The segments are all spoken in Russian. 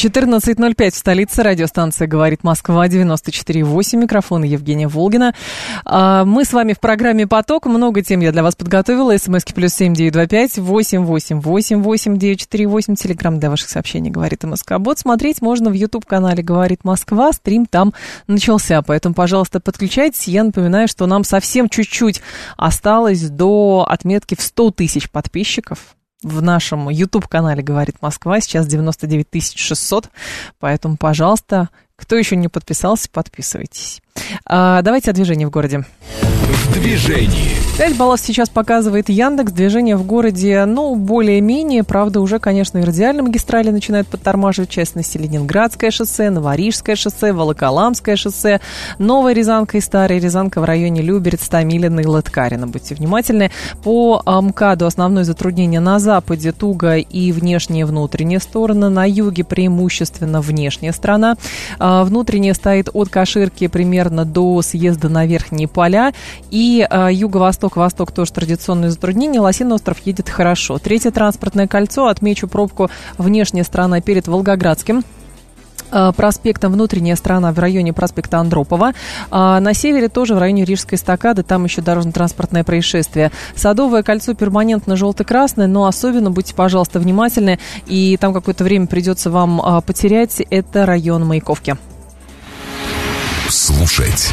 14.05 в столице. Радиостанция «Говорит Москва» 94.8. Микрофон Евгения Волгина. А, мы с вами в программе «Поток». Много тем я для вас подготовила. СМСки плюс семь девять два пять восемь восемь восемь восемь девять четыре восемь. Телеграмм для ваших сообщений «Говорит МСК Бот». Смотреть можно в YouTube-канале «Говорит Москва». Стрим там начался. Поэтому, пожалуйста, подключайтесь. Я напоминаю, что нам совсем чуть-чуть осталось до отметки в 100 тысяч подписчиков в нашем YouTube-канале «Говорит Москва». Сейчас 99 600, поэтому, пожалуйста, кто еще не подписался, подписывайтесь. А, давайте о движении в городе. В движении. 5 баллов сейчас показывает Яндекс. Движение в городе, ну, более-менее. Правда, уже, конечно, и радиальные магистрали начинают подтормаживать. В частности, Ленинградское шоссе, Новорижское шоссе, Волоколамское шоссе, Новая Рязанка и Старая Рязанка в районе Люберец, Томилина и Латкарина. Будьте внимательны. По МКАДу основное затруднение на западе туго и внешние и внутренние стороны. На юге преимущественно внешняя сторона. А, внутренняя стоит от Каширки примерно до съезда на Верхние поля. И а, юго-восток-восток тоже традиционные затруднения. Лосиный остров едет хорошо. Третье транспортное кольцо. Отмечу пробку внешняя сторона перед Волгоградским а, проспектом внутренняя сторона в районе проспекта Андропова. А на севере тоже в районе Рижской эстакады, там еще дорожно-транспортное происшествие. Садовое кольцо перманентно желто-красное, но особенно будьте, пожалуйста, внимательны, и там какое-то время придется вам а, потерять, это район Маяковки. Слушать.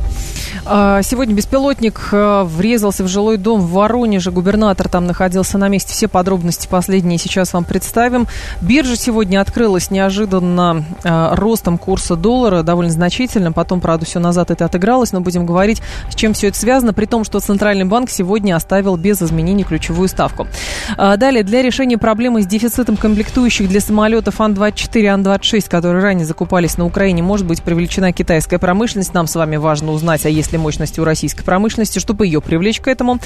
А, сегодня беспилотник э, врезался в жилой дом в Воронеже. Губернатор там находился на месте. Все подробности последние сейчас вам представим. Биржа сегодня открылась неожиданно э, ростом курса доллара, довольно значительно. Потом, правда, все назад это отыгралось, но будем говорить, с чем все это связано, при том, что Центральный банк сегодня оставил без изменений ключевую ставку. А, далее, для решения проблемы с дефицитом комплектующих для самолетов Ан-24 и Ан-26, которые ранее закупались на Украине, может быть привлечена китайская промышленность. Нам с вами важно узнать, а есть ли мощности у российской промышленности, чтобы ее привлечь к этому.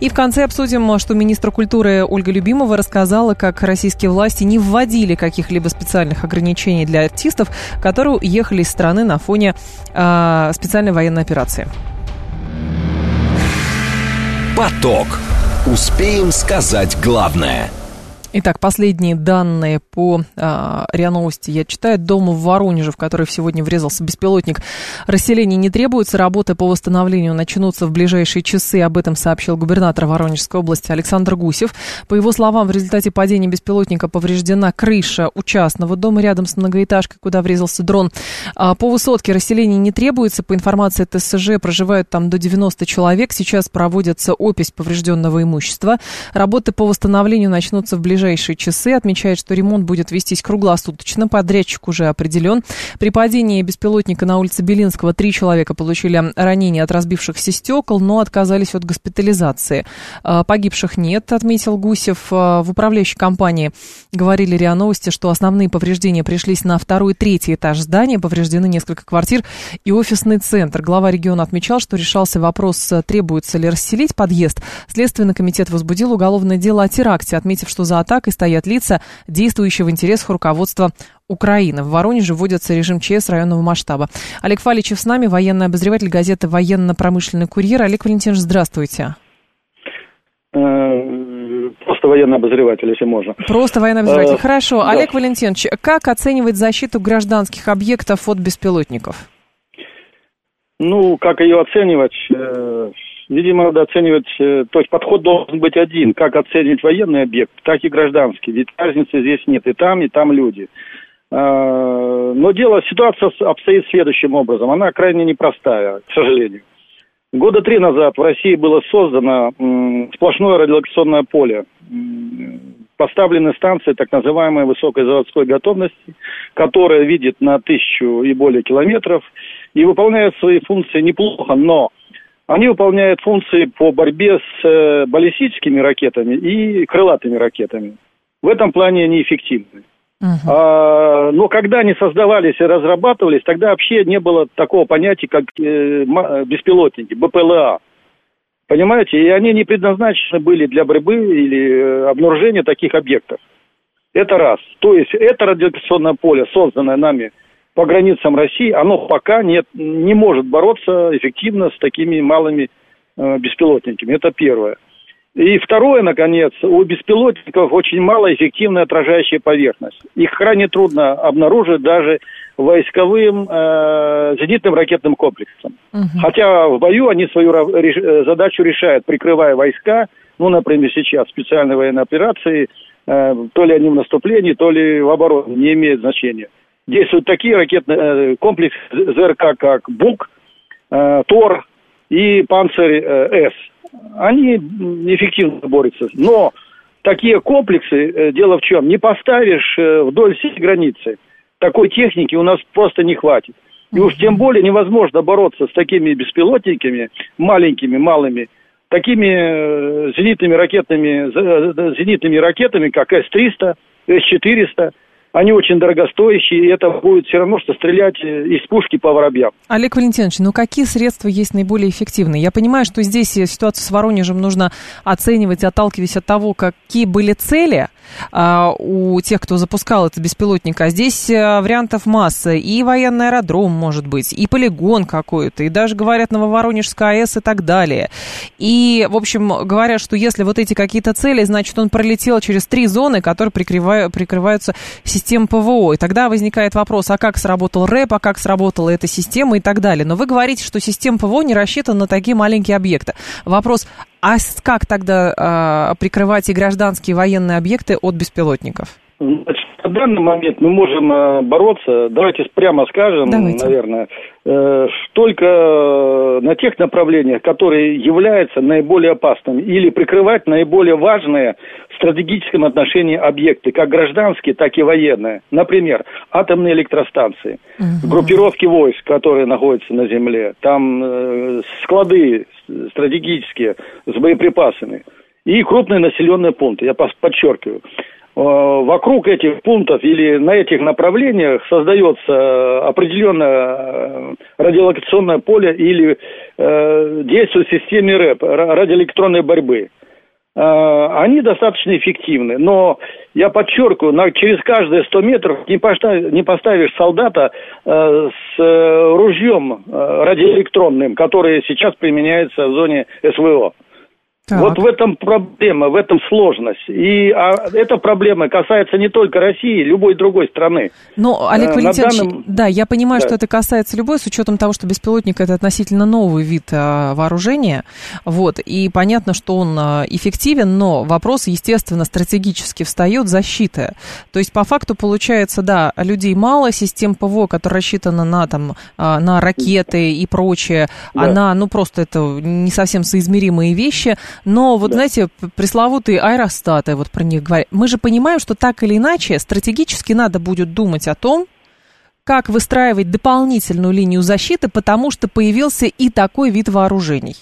И в конце обсудим, что министр культуры Ольга Любимова рассказала, как российские власти не вводили каких-либо специальных ограничений для артистов, которые уехали из страны на фоне э, специальной военной операции. Поток. Успеем сказать главное – Итак, последние данные по э, РИА Новости я читаю. Дому в Воронеже, в который сегодня врезался беспилотник, расселение не требуется. Работы по восстановлению начнутся в ближайшие часы. Об этом сообщил губернатор Воронежской области Александр Гусев. По его словам, в результате падения беспилотника повреждена крыша у частного дома рядом с многоэтажкой, куда врезался дрон. А, по высотке расселение не требуется. По информации ТСЖ, проживают там до 90 человек. Сейчас проводится опись поврежденного имущества. Работы по восстановлению начнутся в ближайшие ближайшие часы. Отмечает, что ремонт будет вестись круглосуточно. Подрядчик уже определен. При падении беспилотника на улице Белинского три человека получили ранения от разбившихся стекол, но отказались от госпитализации. А, погибших нет, отметил Гусев. А, в управляющей компании говорили РИА Новости, что основные повреждения пришлись на второй и третий этаж здания. Повреждены несколько квартир и офисный центр. Глава региона отмечал, что решался вопрос, требуется ли расселить подъезд. Следственный комитет возбудил уголовное дело о теракте, отметив, что за атакой стоят лица, действующие в интересах руководства Украины. В Воронеже вводится режим ЧС районного масштаба. Олег Фаличев с нами, военный обозреватель газеты «Военно-промышленный курьер». Олег Валентинович, здравствуйте. Э, просто военный обозреватель, если можно. Просто военный обозреватель. Э, Хорошо. Да. Олег Валентинович, как оценивать защиту гражданских объектов от беспилотников? Ну, как ее оценивать? Видимо, надо оценивать, э, то есть подход должен быть один, как оценивать военный объект, так и гражданский, ведь разницы здесь нет, и там, и там люди. А, но дело, ситуация обстоит следующим образом, она крайне непростая, к сожалению. Года три назад в России было создано сплошное радиолокационное поле. Поставлены станции так называемой высокой заводской готовности, которая видит на тысячу и более километров и выполняет свои функции неплохо, но они выполняют функции по борьбе с э, баллистическими ракетами и крылатыми ракетами. В этом плане они эффективны. Uh-huh. А, но когда они создавались и разрабатывались, тогда вообще не было такого понятия, как э, беспилотники, БПЛА. Понимаете? И они не предназначены были для борьбы или э, обнаружения таких объектов. Это раз. То есть это радиолокационное поле, созданное нами по границам России, оно пока не, не может бороться эффективно с такими малыми э, беспилотниками. Это первое. И второе, наконец, у беспилотников очень мало эффективная отражающая поверхность. Их крайне трудно обнаружить даже войсковым э, зенитным ракетным комплексом. Угу. Хотя в бою они свою реш, задачу решают, прикрывая войска, ну, например, сейчас специальной военной операции, э, то ли они в наступлении, то ли в обороне, не имеет значения. Действуют такие ракетные э, комплексы ЗРК, как БУК, э, ТОР и Панцирь э, С они эффективно борются. Но такие комплексы, дело в чем, не поставишь вдоль всей границы. Такой техники у нас просто не хватит. И уж тем более невозможно бороться с такими беспилотниками, маленькими, малыми, такими зенитными ракетными, зенитными ракетами, как С-300, С-400, они очень дорогостоящие, и это будет все равно, что стрелять э, из пушки по воробьям. Олег Валентинович, ну какие средства есть наиболее эффективные? Я понимаю, что здесь ситуацию с Воронежем нужно оценивать, отталкиваясь от того, какие были цели у тех, кто запускал этот беспилотник. А здесь а, вариантов масса. И военный аэродром, может быть, и полигон какой-то, и даже, говорят, Нововоронежская АЭС и так далее. И, в общем, говорят, что если вот эти какие-то цели, значит, он пролетел через три зоны, которые прикрывают, прикрываются систем ПВО. И тогда возникает вопрос, а как сработал РЭП, а как сработала эта система и так далее. Но вы говорите, что система ПВО не рассчитана на такие маленькие объекты. Вопрос, а как тогда э, прикрывать и гражданские военные объекты от беспилотников? Значит, на данный момент мы можем э, бороться, давайте прямо скажем, давайте. наверное, э, только на тех направлениях, которые являются наиболее опасными, или прикрывать наиболее важные в стратегическом отношении объекты, как гражданские, так и военные. Например, атомные электростанции, угу. группировки войск, которые находятся на земле, там э, склады стратегические с боеприпасами и крупные населенные пункты, я подчеркиваю. Э, вокруг этих пунктов или на этих направлениях создается определенное э, радиолокационное поле или э, действует в системе РЭП, радиоэлектронной борьбы. Э, они достаточно эффективны, но я подчеркиваю, на, через каждые 100 метров не, поставишь, не поставишь солдата э, с э, ружьем э, радиоэлектронным, который сейчас применяется в зоне СВО. Так. Вот в этом проблема, в этом сложность. И а, эта проблема касается не только России, любой другой страны. Но, Олег э, Валентинович, данном... да, я понимаю, да. что это касается любой, с учетом того, что беспилотник это относительно новый вид а, вооружения. Вот, и понятно, что он а, эффективен, но вопрос, естественно, стратегически встает защита. То есть, по факту, получается, да, людей мало, систем ПВО, которая рассчитана на, там, а, на ракеты и прочее, да. она, ну, просто это не совсем соизмеримые вещи. Но вот, да. знаете, пресловутые аэростаты, вот про них говорят. Мы же понимаем, что так или иначе стратегически надо будет думать о том, как выстраивать дополнительную линию защиты, потому что появился и такой вид вооружений.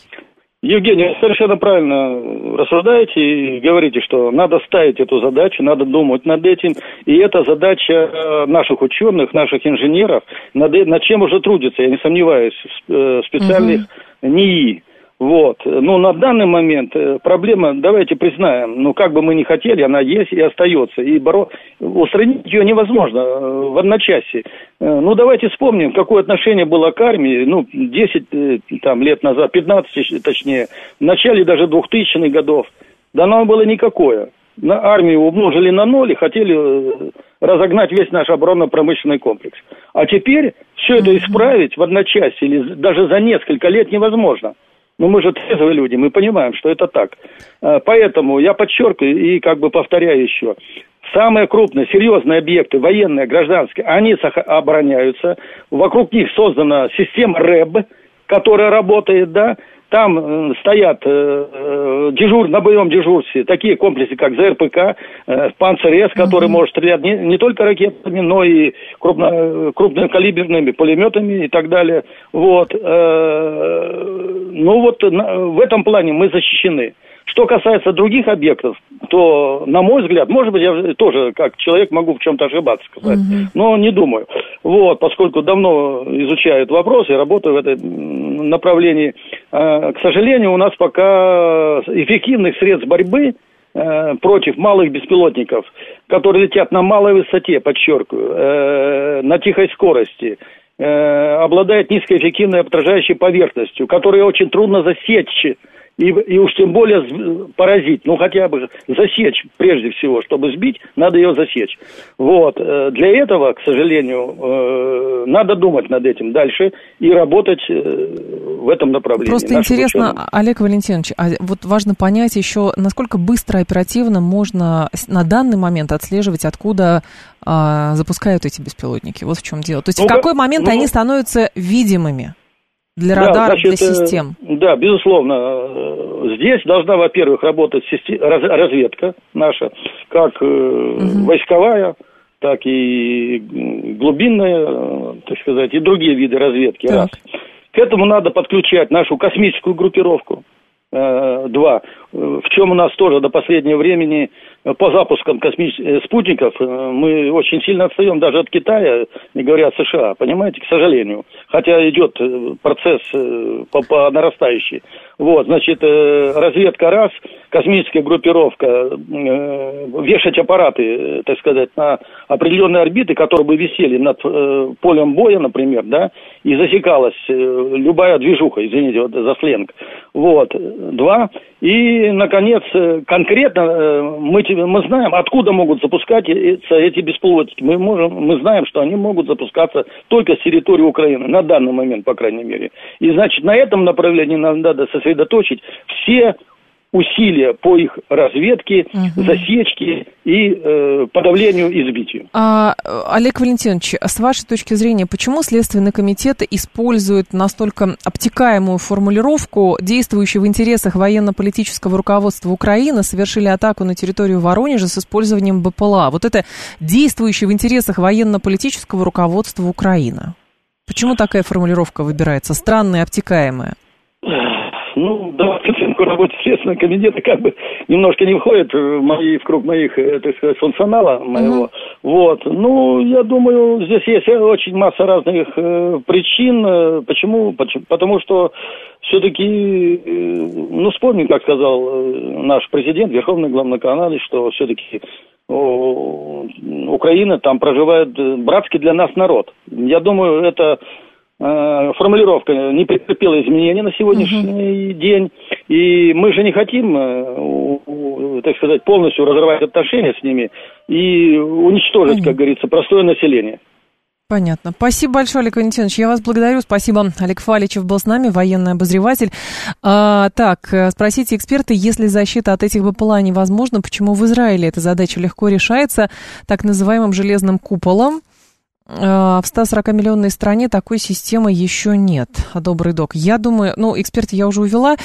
Евгений, вы совершенно правильно рассуждаете и говорите, что надо ставить эту задачу, надо думать над этим. И это задача э, наших ученых, наших инженеров, над, над чем уже трудятся, я не сомневаюсь, в э, специальных угу. НИИ. Вот. Но на данный момент э, проблема, давайте признаем, ну как бы мы ни хотели, она есть и остается. И боро... устранить ее невозможно э, в одночасье. Э, ну давайте вспомним, какое отношение было к армии, ну 10 там, лет назад, 15 точнее, в начале даже 2000-х годов. Да оно было никакое. На армию умножили на ноль и хотели разогнать весь наш оборонно-промышленный комплекс. А теперь все это исправить в одночасье или даже за несколько лет невозможно. Но ну, мы же трезвые люди, мы понимаем, что это так. А, поэтому я подчеркиваю и как бы повторяю еще. Самые крупные, серьезные объекты, военные, гражданские, они обороняются. Вокруг них создана система РЭБ, которая работает, да, там э, стоят э, э, дежур, на боевом дежурстве такие комплексы, как ЗРПК, э, Панцирь-С, который mm-hmm. может стрелять не, не только ракетами, но и крупно, крупнокалиберными пулеметами и так далее. Вот. Э, ну вот на, в этом плане мы защищены. Что касается других объектов, то, на мой взгляд, может быть, я тоже как человек могу в чем-то ошибаться сказать, угу. но не думаю. Вот, поскольку давно изучаю этот вопрос и работаю в этом направлении, э, к сожалению, у нас пока эффективных средств борьбы э, против малых беспилотников, которые летят на малой высоте, подчеркиваю, э, на тихой скорости, обладает низкоэффективной отражающей поверхностью, которую очень трудно засечь и, и уж тем более поразить, ну хотя бы засечь прежде всего, чтобы сбить, надо ее засечь. Вот. Э, для этого, к сожалению, э, надо думать над этим дальше и работать э, в этом направлении. Просто интересно, ученым. Олег Валентинович, а вот важно понять еще, насколько быстро и оперативно можно на данный момент отслеживать, откуда а, запускают эти беспилотники. Вот в чем дело. То есть ну, в какой момент ну, они становятся видимыми? Для радаров, да, значит, для систем. Да, безусловно. Здесь должна, во-первых, работать разведка наша, как угу. войсковая, так и глубинная, так сказать, и другие виды разведки. Так. Раз. К этому надо подключать нашу космическую группировку. Э, два. В чем у нас тоже до последнего времени по запускам космических э, спутников э, мы очень сильно отстаем даже от Китая, не говоря о США, понимаете, к сожалению. Хотя идет э, процесс по, по нарастающей. Вот, значит, разведка раз, космическая группировка, вешать аппараты, так сказать, на определенные орбиты, которые бы висели над полем боя, например, да, и засекалась любая движуха, извините вот за сленг. Вот, два. И, наконец, конкретно мы мы знаем, откуда могут запускаться эти беспилотники. Мы, можем, мы знаем, что они могут запускаться только с территории Украины, на данный момент, по крайней мере. И, значит, на этом направлении нам надо сосредоточить все усилия по их разведке, угу. засечке и э, подавлению и сбитию. А, Олег Валентинович, с вашей точки зрения, почему Следственный комитет использует настолько обтекаемую формулировку, действующую в интересах военно-политического руководства Украины, совершили атаку на территорию Воронежа с использованием БПЛА? Вот это действующее в интересах военно-политического руководства Украины. Почему такая формулировка выбирается? Странная, обтекаемая. Ну, да, оценку работы Следственного комитета как бы немножко не входит в, мои, в круг моих, э, так сказать, функционала моего. Uh-huh. Вот. Ну, я думаю, здесь есть очень масса разных э, причин. Э, почему? Почему? Потому что все-таки, э, ну, вспомним, как сказал э, наш президент, верховный главнокомандующий, что все-таки Украина там проживает братский для нас народ. Я думаю, это формулировка не претерпела изменения на сегодняшний угу. день. И мы же не хотим, э, так сказать, полностью разрывать отношения с ними и уничтожить, Понятно. как говорится, простое население. Понятно. Спасибо большое, Олег Валентинович. Я вас благодарю. Спасибо. Олег Фаличев был с нами, военный обозреватель. А, так, э, спросите эксперты, если защита от этих БПЛА невозможна, почему в Израиле эта задача легко решается так называемым железным куполом? Э, в 140-миллионной стране такой системы еще нет. Добрый док. Я думаю, ну, эксперт я уже увела.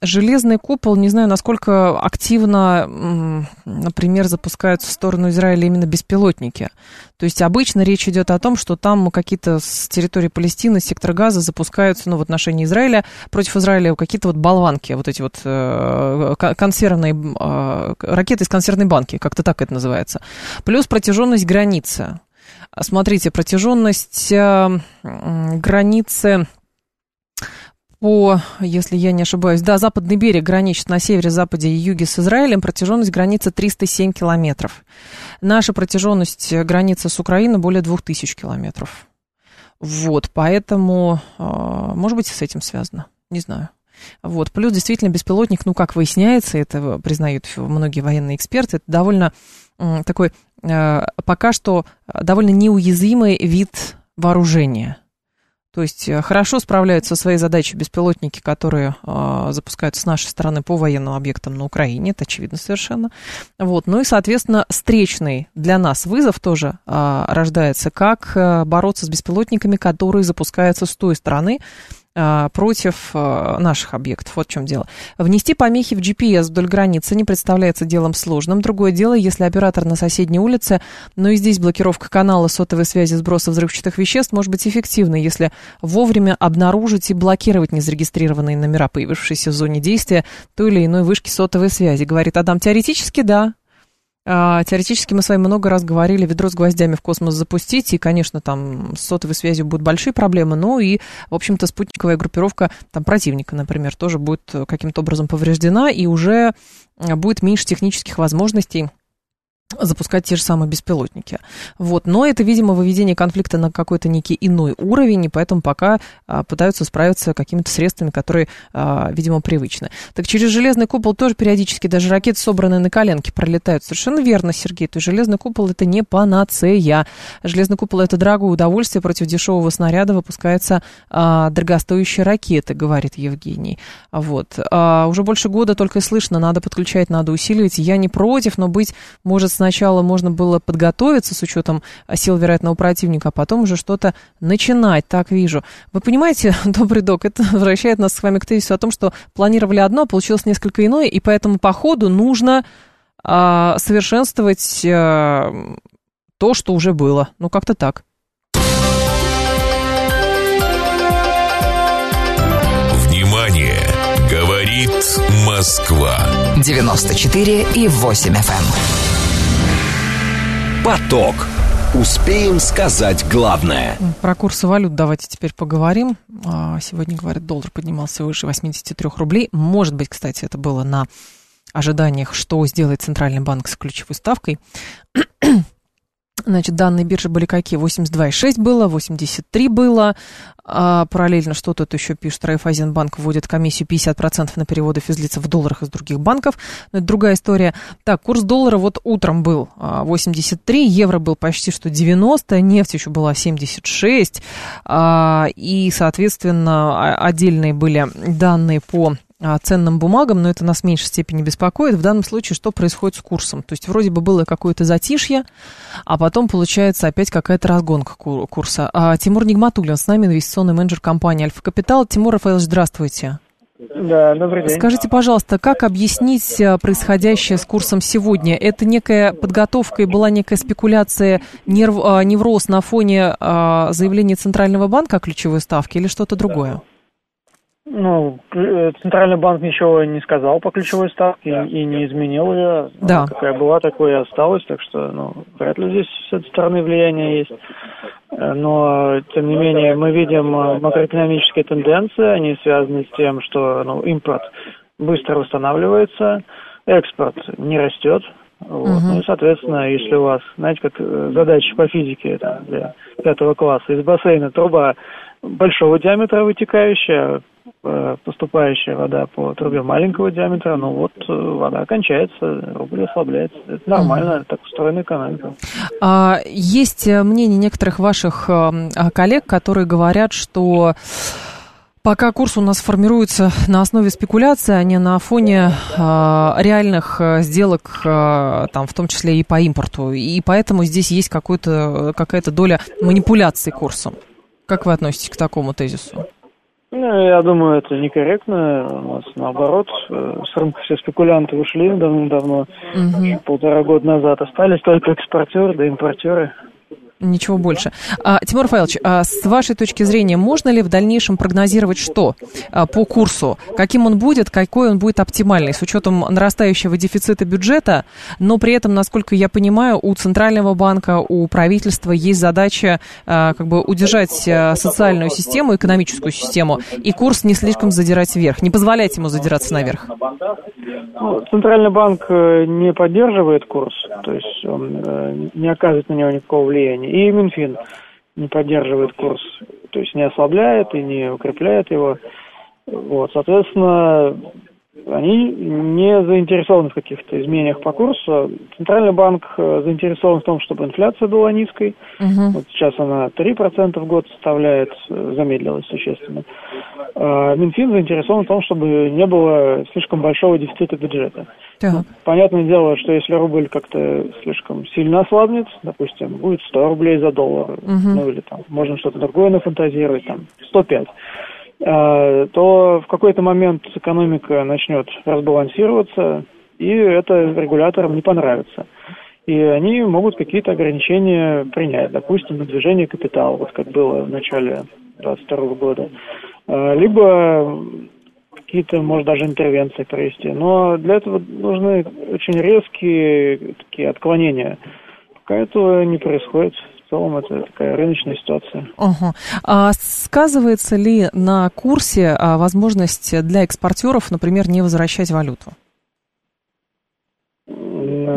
Железный купол, не знаю, насколько активно, например, запускаются в сторону Израиля именно беспилотники. То есть обычно речь идет о том, что там какие-то с территории Палестины, с сектора Газа запускаются, ну, в отношении Израиля, против Израиля какие-то вот болванки, вот эти вот э, консервные, э, ракеты из консервной банки, как-то так это называется. Плюс протяженность границы. Смотрите, протяженность э, границы по, если я не ошибаюсь, да, западный берег граничит на севере, западе и юге с Израилем, протяженность границы 307 километров. Наша протяженность границы с Украиной более 2000 километров. Вот, поэтому, э, может быть, с этим связано, не знаю. Вот. Плюс действительно беспилотник, ну, как выясняется, это признают многие военные эксперты, это довольно такой Э, пока что довольно неуязвимый вид вооружения. То есть э, хорошо справляются со своей задачей беспилотники, которые э, запускаются с нашей стороны по военным объектам на Украине, это очевидно совершенно. Вот. Ну и, соответственно, встречный для нас вызов тоже э, рождается, как э, бороться с беспилотниками, которые запускаются с той стороны, против а, наших объектов. Вот в чем дело. Внести помехи в GPS вдоль границы не представляется делом сложным. Другое дело, если оператор на соседней улице, но и здесь блокировка канала сотовой связи сброса взрывчатых веществ может быть эффективной, если вовремя обнаружить и блокировать незарегистрированные номера, появившиеся в зоне действия той или иной вышки сотовой связи. Говорит Адам, теоретически да, теоретически мы с вами много раз говорили, ведро с гвоздями в космос запустить, и, конечно, там с сотовой связью будут большие проблемы, но и, в общем-то, спутниковая группировка там, противника, например, тоже будет каким-то образом повреждена, и уже будет меньше технических возможностей запускать те же самые беспилотники. Вот. Но это, видимо, выведение конфликта на какой-то некий иной уровень, и поэтому пока а, пытаются справиться какими-то средствами, которые, а, видимо, привычны. Так через железный купол тоже периодически даже ракеты, собранные на коленке, пролетают. Совершенно верно, Сергей. То есть железный купол это не панацея. Железный купол это дорогое удовольствие против дешевого снаряда выпускается а, дорогостоящие ракеты, говорит Евгений. Вот. А, уже больше года только и слышно, надо подключать, надо усиливать. Я не против, но быть может сначала можно было подготовиться с учетом сил вероятного противника, а потом уже что-то начинать, так вижу. Вы понимаете, добрый док, это возвращает нас с вами к тезису о том, что планировали одно, а получилось несколько иное, и поэтому по ходу нужно а, совершенствовать а, то, что уже было. Ну, как-то так. Внимание! Говорит Москва. 94 и 8 FM. Поток. Успеем сказать главное. Про курсы валют давайте теперь поговорим. А, сегодня, говорят, доллар поднимался выше 83 рублей. Может быть, кстати, это было на ожиданиях, что сделает Центральный банк с ключевой ставкой. Значит, данные биржи были какие? 82,6 было, 83 было. А параллельно что тут еще пишет, Райфайзенбанк вводит комиссию 50% на переводы физлиц в долларах из других банков. Но это другая история. Так, курс доллара вот утром был 83, а, евро был почти что 90, нефть еще была 76. А, и, соответственно, отдельные были данные по ценным бумагам, но это нас в меньшей степени беспокоит. В данном случае что происходит с курсом? То есть вроде бы было какое-то затишье, а потом получается опять какая-то разгонка курса. А, Тимур Нигматуллин с нами, инвестиционный менеджер компании Альфа Капитал. Тимур Рафаэлович, здравствуйте. Да, добрый день. Скажите, пожалуйста, как объяснить а, происходящее с курсом сегодня? Это некая подготовка и была некая спекуляция, нерв, невроз на фоне заявления Центрального банка о ключевой ставке или что-то другое? Ну, э, Центральный банк ничего не сказал по ключевой ставке и не изменил ее. Да. Какая была, такой и осталась, так что, ну, вряд ли здесь с этой стороны влияние есть. Э, но, тем не менее, мы видим э, макроэкономические тенденции, они связаны с тем, что ну, импорт быстро восстанавливается, экспорт не растет, вот. Угу. Ну и, соответственно, если у вас, знаете, как задача по физике там, для пятого класса, из бассейна труба большого диаметра вытекающая, поступающая вода по трубе маленького диаметра, ну вот э, вода кончается, рубль ослабляется. Это нормально, mm так устроена экономика. А, есть мнение некоторых ваших а, коллег, которые говорят, что Пока курс у нас формируется на основе спекуляции, а не на фоне э, реальных сделок, э, там, в том числе и по импорту. И поэтому здесь есть какая-то доля манипуляции курсом. Как вы относитесь к такому тезису? Ну, я думаю, это некорректно. У нас наоборот, э, с рынка все спекулянты ушли давно-давно, угу. полтора года назад. Остались только экспортеры да импортеры. Ничего больше. А, Тимур Рафаэлович, а с вашей точки зрения, можно ли в дальнейшем прогнозировать что а, по курсу? Каким он будет, какой он будет оптимальный, с учетом нарастающего дефицита бюджета, но при этом, насколько я понимаю, у Центрального банка, у правительства есть задача как бы удержать социальную систему, экономическую систему, и курс не слишком задирать вверх, не позволять ему задираться наверх. Ну, Центральный банк э, не поддерживает курс, то есть он э, не оказывает на него никакого влияния. И Минфин не поддерживает курс, то есть не ослабляет и не укрепляет его. Вот, соответственно, они не заинтересованы в каких-то изменениях по курсу. Центральный банк э, заинтересован в том, чтобы инфляция была низкой. Угу. Вот сейчас она 3% в год составляет, э, замедлилась существенно. А Минфин заинтересован в том, чтобы не было слишком большого дефицита бюджета. Ну, понятное дело, что если рубль как-то слишком сильно ослабнет, допустим, будет 100 рублей за доллар, угу. ну или там можно что-то другое нафантазировать, там 105 э, то в какой-то момент экономика начнет разбалансироваться, и это регуляторам не понравится. И они могут какие-то ограничения принять, допустим, на движение капитала, вот как было в начале 2022 года. Э, либо какие-то, может, даже интервенции провести. Но для этого нужны очень резкие такие отклонения. Пока этого не происходит. Целом это такая рыночная ситуация. Угу. А сказывается ли на курсе а, возможность для экспортеров, например, не возвращать валюту?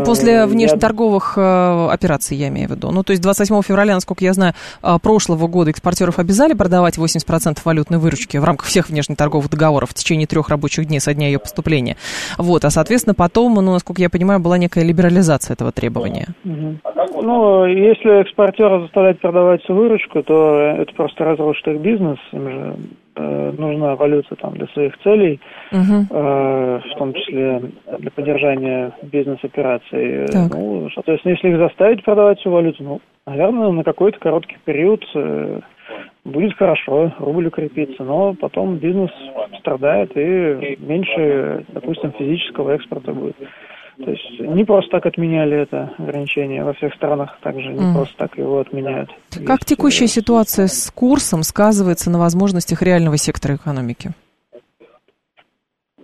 После внешнеторговых я... операций, я имею в виду. Ну, то есть 28 февраля, насколько я знаю, а, прошлого года экспортеров обязали продавать 80% валютной выручки в рамках всех внешнеторговых договоров в течение трех рабочих дней со дня ее поступления. Вот, а, соответственно, потом, ну, насколько я понимаю, была некая либерализация этого требования. Ну, если экспортера заставлять продавать всю выручку, то это просто разрушит их бизнес. Им же Э, нужна валюта там для своих целей, угу. э, в том числе для поддержания бизнес-операций. Ну, соответственно, если их заставить продавать всю валюту, ну, наверное, на какой-то короткий период э, будет хорошо, рубль укрепится, но потом бизнес страдает и меньше, допустим, физического экспорта будет. То есть не просто так отменяли это ограничение во всех странах, также не mm. просто так его отменяют. Как Есть, текущая э, ситуация с курсом сказывается на возможностях реального сектора экономики?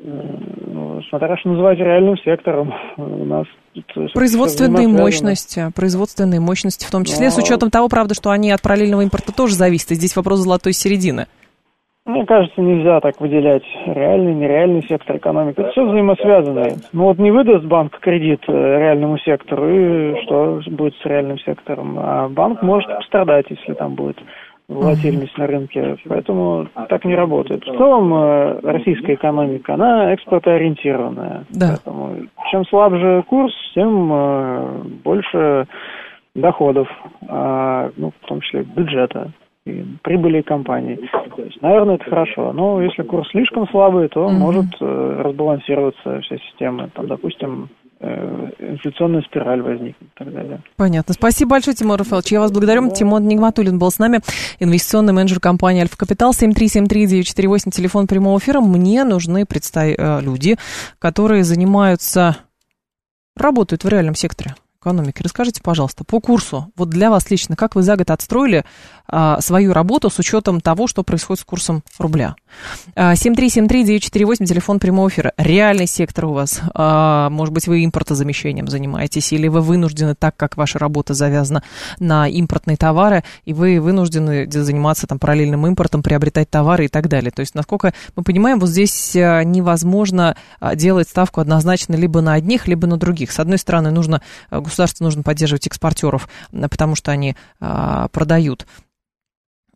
Ну, смотря что называть реальным сектором. У нас производственные мощности, производственные мощности в том числе, Но... с учетом того, правда, что они от параллельного импорта тоже зависят. И здесь вопрос золотой середины. Мне кажется, нельзя так выделять реальный, нереальный сектор экономики. Это все взаимосвязано. Ну вот не выдаст банк кредит э, реальному сектору, и что будет с реальным сектором? А банк может пострадать, если там будет волатильность на рынке. Поэтому так не работает. В целом э, российская экономика, она экспортоориентированная. Да. Поэтому чем слабже курс, тем э, больше доходов, а, ну, в том числе бюджета прибыли компании. То есть, наверное, это хорошо. Но если курс слишком слабый, то mm-hmm. может э, разбалансироваться вся система. Там, допустим, э, инфляционная спираль возникнет и так далее. Понятно. Спасибо большое, Тимур Рафаэлович. Я вас благодарю. Да. Тимон Нигматуллин был с нами, инвестиционный менеджер компании Альфа Капитал. 7373948, телефон прямого эфира. Мне нужны представ... Э, люди, которые занимаются, работают в реальном секторе экономики. Расскажите, пожалуйста, по курсу, вот для вас лично, как вы за год отстроили а, свою работу с учетом того, что происходит с курсом рубля? 7373948, а, телефон прямого эфира. Реальный сектор у вас. А, может быть, вы импортозамещением занимаетесь, или вы вынуждены, так как ваша работа завязана на импортные товары, и вы вынуждены заниматься там параллельным импортом, приобретать товары и так далее. То есть, насколько мы понимаем, вот здесь а, невозможно а, делать ставку однозначно либо на одних, либо на других. С одной стороны, нужно государству нужно поддерживать экспортеров, потому что они а, продают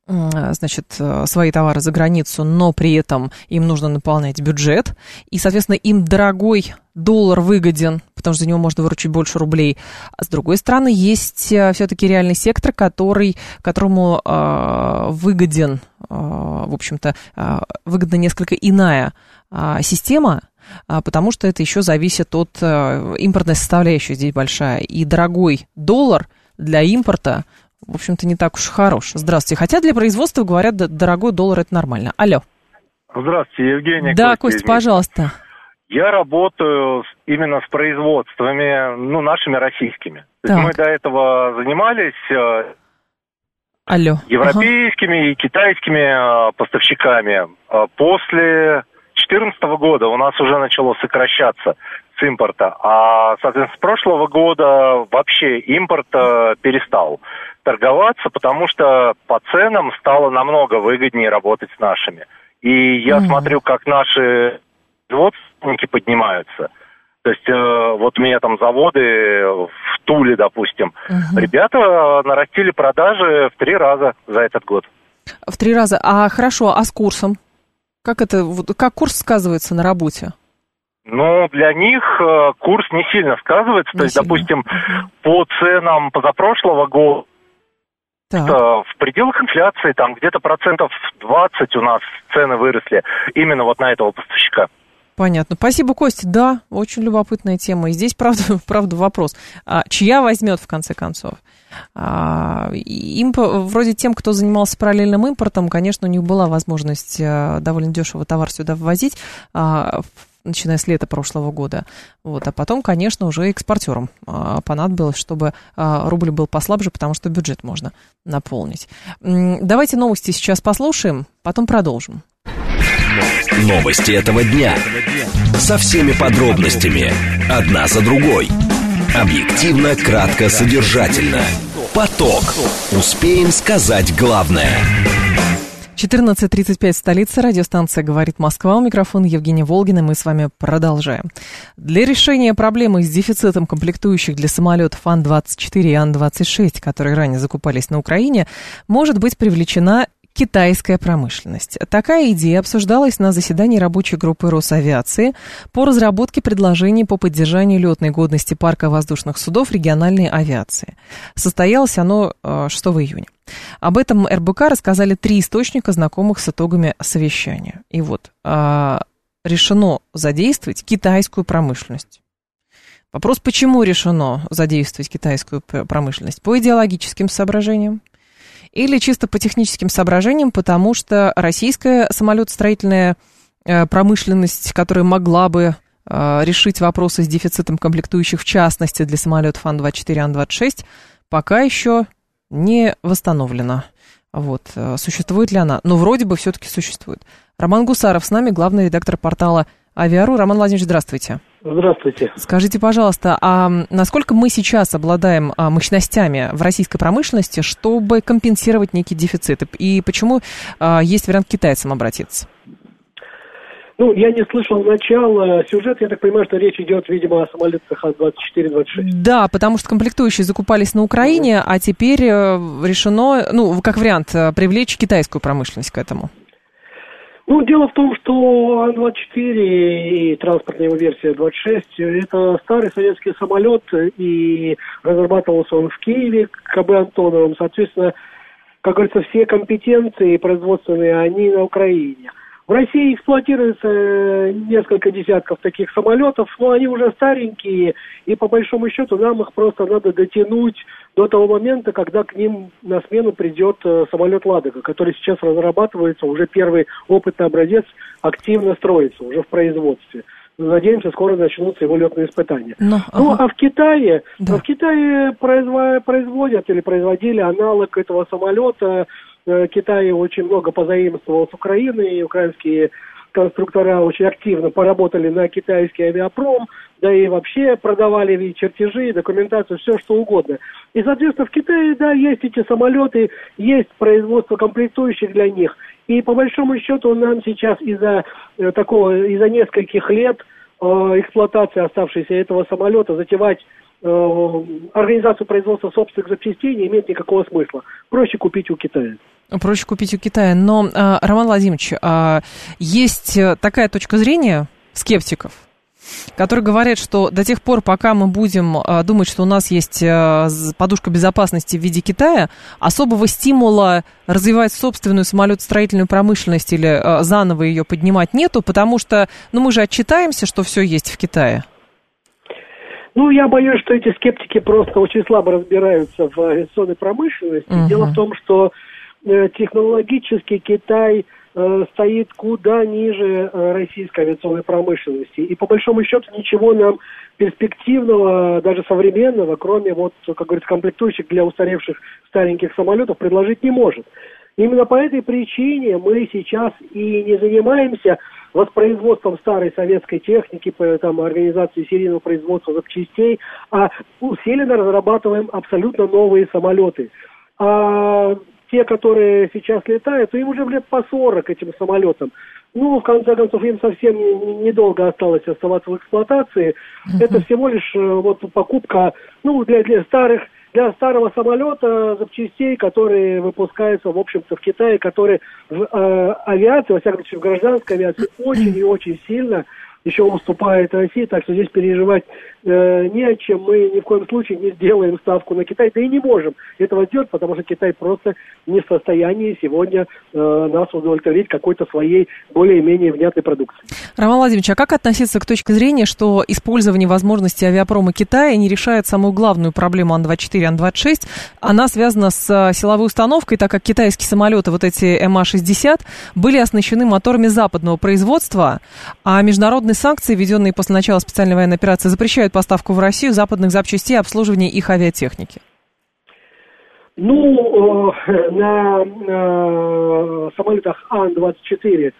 значит, свои товары за границу, но при этом им нужно наполнять бюджет, и, соответственно, им дорогой доллар выгоден, потому что за него можно выручить больше рублей. А с другой стороны, есть все-таки реальный сектор, который, которому э, выгоден, э, в общем-то, э, выгодна несколько иная э, система, потому что это еще зависит от э, импортной составляющей здесь большая. И дорогой доллар для импорта, в общем-то, не так уж хорош. Здравствуйте. Хотя для производства, говорят, дорогой доллар это нормально. Алло. Здравствуйте, Евгений. Да, Костя, пожалуйста. Я работаю именно с производствами, ну, нашими российскими. Так. Мы до этого занимались э, Алло. европейскими ага. и китайскими э, поставщиками. После 2014 года у нас уже начало сокращаться с импорта, а, соответственно, с прошлого года вообще импорт э, перестал торговаться, потому что по ценам стало намного выгоднее работать с нашими. И я mm-hmm. смотрю, как наши производственники поднимаются. То есть э, вот у меня там заводы в Туле, допустим. Угу. Ребята нарастили продажи в три раза за этот год. В три раза. А хорошо, а с курсом? Как это, как курс сказывается на работе? Ну, для них э, курс не сильно сказывается. Не То есть, сильно. допустим, по ценам позапрошлого года так. в пределах инфляции, там где-то процентов 20 у нас цены выросли именно вот на этого поставщика. Понятно. Спасибо, Костя. Да, очень любопытная тема. И здесь, правда, правда вопрос. А чья возьмет, в конце концов? А, им, вроде тем, кто занимался параллельным импортом, конечно, у них была возможность а, довольно дешево товар сюда ввозить, а, начиная с лета прошлого года. Вот. А потом, конечно, уже экспортерам а, понадобилось, чтобы а, рубль был послабже, потому что бюджет можно наполнить. Давайте новости сейчас послушаем, потом продолжим. Новости этого дня. Со всеми подробностями. Одна за другой. Объективно, кратко, содержательно. Поток. Успеем сказать главное. 14.35 столица, радиостанция «Говорит Москва». У микрофона Евгения Волгина. Мы с вами продолжаем. Для решения проблемы с дефицитом комплектующих для самолетов Ан-24 и Ан-26, которые ранее закупались на Украине, может быть привлечена китайская промышленность. Такая идея обсуждалась на заседании рабочей группы Росавиации по разработке предложений по поддержанию летной годности парка воздушных судов региональной авиации. Состоялось оно 6 э, июня. Об этом РБК рассказали три источника, знакомых с итогами совещания. И вот, э, решено задействовать китайскую промышленность. Вопрос, почему решено задействовать китайскую промышленность? По идеологическим соображениям или чисто по техническим соображениям, потому что российская самолетостроительная э, промышленность, которая могла бы э, решить вопросы с дефицитом комплектующих, в частности для самолетов Ан-24, Ан-26, пока еще не восстановлена. Вот, э, существует ли она? Но вроде бы все-таки существует. Роман Гусаров с нами, главный редактор портала Авиару. Роман Владимирович, здравствуйте. Здравствуйте. Скажите, пожалуйста, а насколько мы сейчас обладаем а, мощностями в российской промышленности, чтобы компенсировать некий дефицит? И почему а, есть вариант китайцам обратиться? Ну, я не слышал начала сюжета. Я так понимаю, что речь идет, видимо, о самолетах Ан-24-26. Да, потому что комплектующие закупались на Украине, а теперь э, решено, ну, как вариант, э, привлечь китайскую промышленность к этому. Ну, дело в том, что Ан-24 и транспортная его версия 26 – это старый советский самолет, и разрабатывался он в Киеве КБ Антоновым. Соответственно, как говорится, все компетенции производственные, они на Украине – в России эксплуатируется э, несколько десятков таких самолетов, но они уже старенькие, и по большому счету нам их просто надо дотянуть до того момента, когда к ним на смену придет э, самолет «Ладога», который сейчас разрабатывается, уже первый опытный образец активно строится, уже в производстве. Надеемся, скоро начнутся его летные испытания. Но, ну, ага. а в Китае, да. в Китае производят или производили аналог этого самолета Китай очень много позаимствовал с Украины, и украинские конструктора очень активно поработали на китайский авиапром, да и вообще продавали чертежи, документацию, все что угодно. И, соответственно, в Китае, да, есть эти самолеты, есть производство комплектующих для них. И по большому счету нам сейчас из-за э, такого, из-за нескольких лет э, эксплуатации оставшейся этого самолета затевать э, организацию производства собственных запчастей не имеет никакого смысла. Проще купить у Китая. Проще купить у Китая. Но, а, Роман Владимирович, а, есть э, такая точка зрения скептиков, которые говорят, что до тех пор, пока мы будем а, думать, что у нас есть э, подушка безопасности в виде Китая, особого стимула развивать собственную самолетостроительную промышленность или заново ее поднимать нету, потому что ну, мы же отчитаемся, что все есть в Китае. Ну, я боюсь, что эти скептики просто очень слабо разбираются в авиационной промышленности. Угу. Дело в том, что Э, технологически Китай э, стоит куда ниже э, российской авиационной промышленности. И по большому счету ничего нам перспективного, даже современного, кроме вот, как говорится, комплектующих для устаревших стареньких самолетов, предложить не может. Именно по этой причине мы сейчас и не занимаемся воспроизводством старой советской техники, по там, организации серийного производства запчастей, а усиленно разрабатываем абсолютно новые самолеты. А те, которые сейчас летают, им уже лет по 40 этим самолетам. Ну, в конце концов, им совсем недолго осталось оставаться в эксплуатации. Uh-huh. Это всего лишь э, вот покупка, ну, для, для старых для старого самолета запчастей, которые выпускаются, в общем-то, в Китае, которые в э, авиации, во всяком случае, в гражданской авиации, очень и очень сильно еще уступает России, так что здесь переживать э, не о чем. Мы ни в коем случае не сделаем ставку на Китай, да и не можем этого сделать, потому что Китай просто не в состоянии сегодня э, нас удовлетворить какой-то своей более-менее внятной продукцией. Роман Владимирович, а как относиться к точке зрения, что использование возможностей авиапрома Китая не решает самую главную проблему Ан-24 Ан-26? Она связана с э, силовой установкой, так как китайские самолеты, вот эти МА-60, были оснащены моторами западного производства, а международные санкции, введенные после начала специальной военной операции, запрещают поставку в Россию западных запчастей и обслуживание их авиатехники. Ну, э, на э, самолетах Ан-24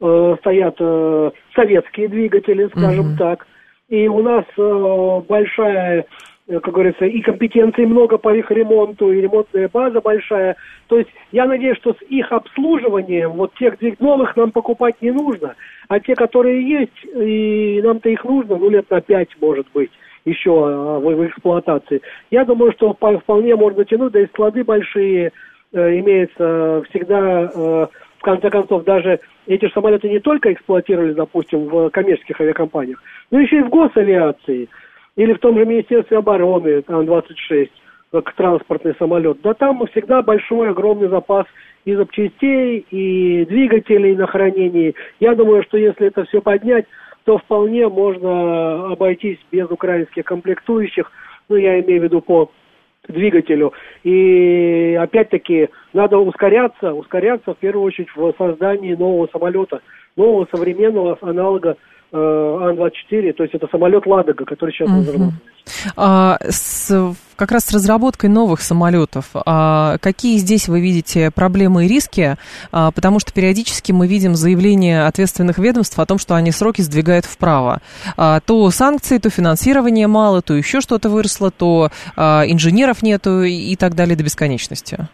э, стоят э, советские двигатели, скажем mm-hmm. так. И у нас э, большая как говорится, и компетенций много по их ремонту, и ремонтная база большая. То есть я надеюсь, что с их обслуживанием вот тех новых нам покупать не нужно, а те, которые есть, и нам-то их нужно, ну, лет на пять, может быть еще а, в, в эксплуатации. Я думаю, что вполне можно тянуть, да и склады большие э, имеются всегда, э, в конце концов, даже эти же самолеты не только эксплуатировались, допустим, в коммерческих авиакомпаниях, но еще и в госавиации или в том же Министерстве обороны, там 26, как транспортный самолет, да там всегда большой, огромный запас и запчастей, и двигателей на хранении. Я думаю, что если это все поднять, то вполне можно обойтись без украинских комплектующих, ну, я имею в виду по двигателю. И опять-таки надо ускоряться, ускоряться в первую очередь в создании нового самолета, нового современного аналога Э, Ан-24, то есть это самолет «Ладога», который сейчас uh-huh. разрабатывается. А, с, как раз с разработкой новых самолетов, а, какие здесь вы видите проблемы и риски? А, потому что периодически мы видим заявления ответственных ведомств о том, что они сроки сдвигают вправо. А, то санкции, то финансирование мало, то еще что-то выросло, то а, инженеров нету и так далее до бесконечности.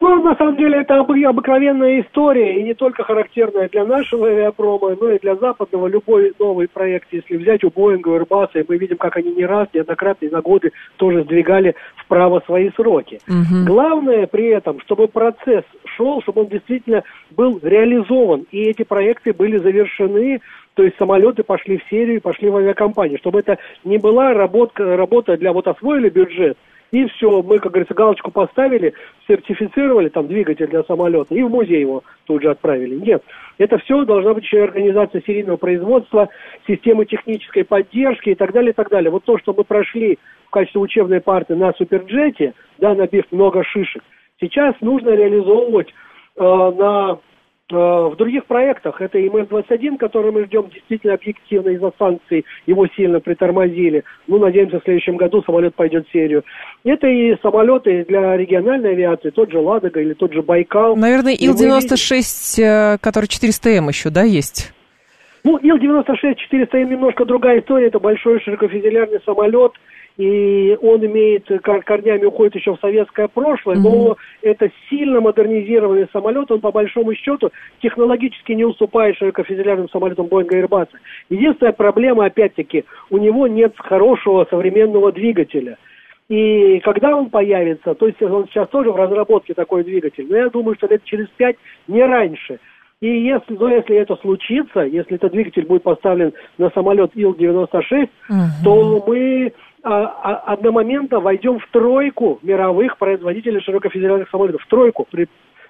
Ну, на самом деле, это обыкновенная история, и не только характерная для нашего авиапрома, но и для западного. Любой новый проект, если взять у Боинга, Airbus, и мы видим, как они не раз, неоднократно и за годы тоже сдвигали вправо свои сроки. Угу. Главное при этом, чтобы процесс шел, чтобы он действительно был реализован, и эти проекты были завершены, то есть самолеты пошли в серию, пошли в авиакомпании, чтобы это не была работа, работа для вот освоили бюджет, и все, мы, как говорится, галочку поставили, сертифицировали там двигатель для самолета и в музей его тут же отправили. Нет, это все должна быть еще организация серийного производства, системы технической поддержки и так далее, и так далее. Вот то, что мы прошли в качестве учебной парты на Суперджете, да, набив много шишек, сейчас нужно реализовывать э, на в других проектах это и МС-21, который мы ждем действительно объективно из-за санкций, его сильно притормозили. Ну, надеемся, в следующем году самолет пойдет в серию. Это и самолеты для региональной авиации, тот же «Ладога» или тот же «Байкал». Наверное, Ил-96, э, который 400М еще, да, есть? Ну, Ил-96, 400М немножко другая история. Это большой широкофюзеляжный самолет – и он имеет корнями уходит еще в советское прошлое, mm-hmm. но это сильно модернизированный самолет, он по большому счету технологически не уступает широкофюзеляжным самолетам Боинга и Airbus. Единственная проблема, опять-таки, у него нет хорошего современного двигателя. И когда он появится, то есть он сейчас тоже в разработке такой двигатель, но я думаю, что лет через пять, не раньше. И если, но если это случится, если этот двигатель будет поставлен на самолет Ил-96, uh-huh. то мы одномоментно войдем в тройку мировых производителей широкофедеральных самолетов. В тройку.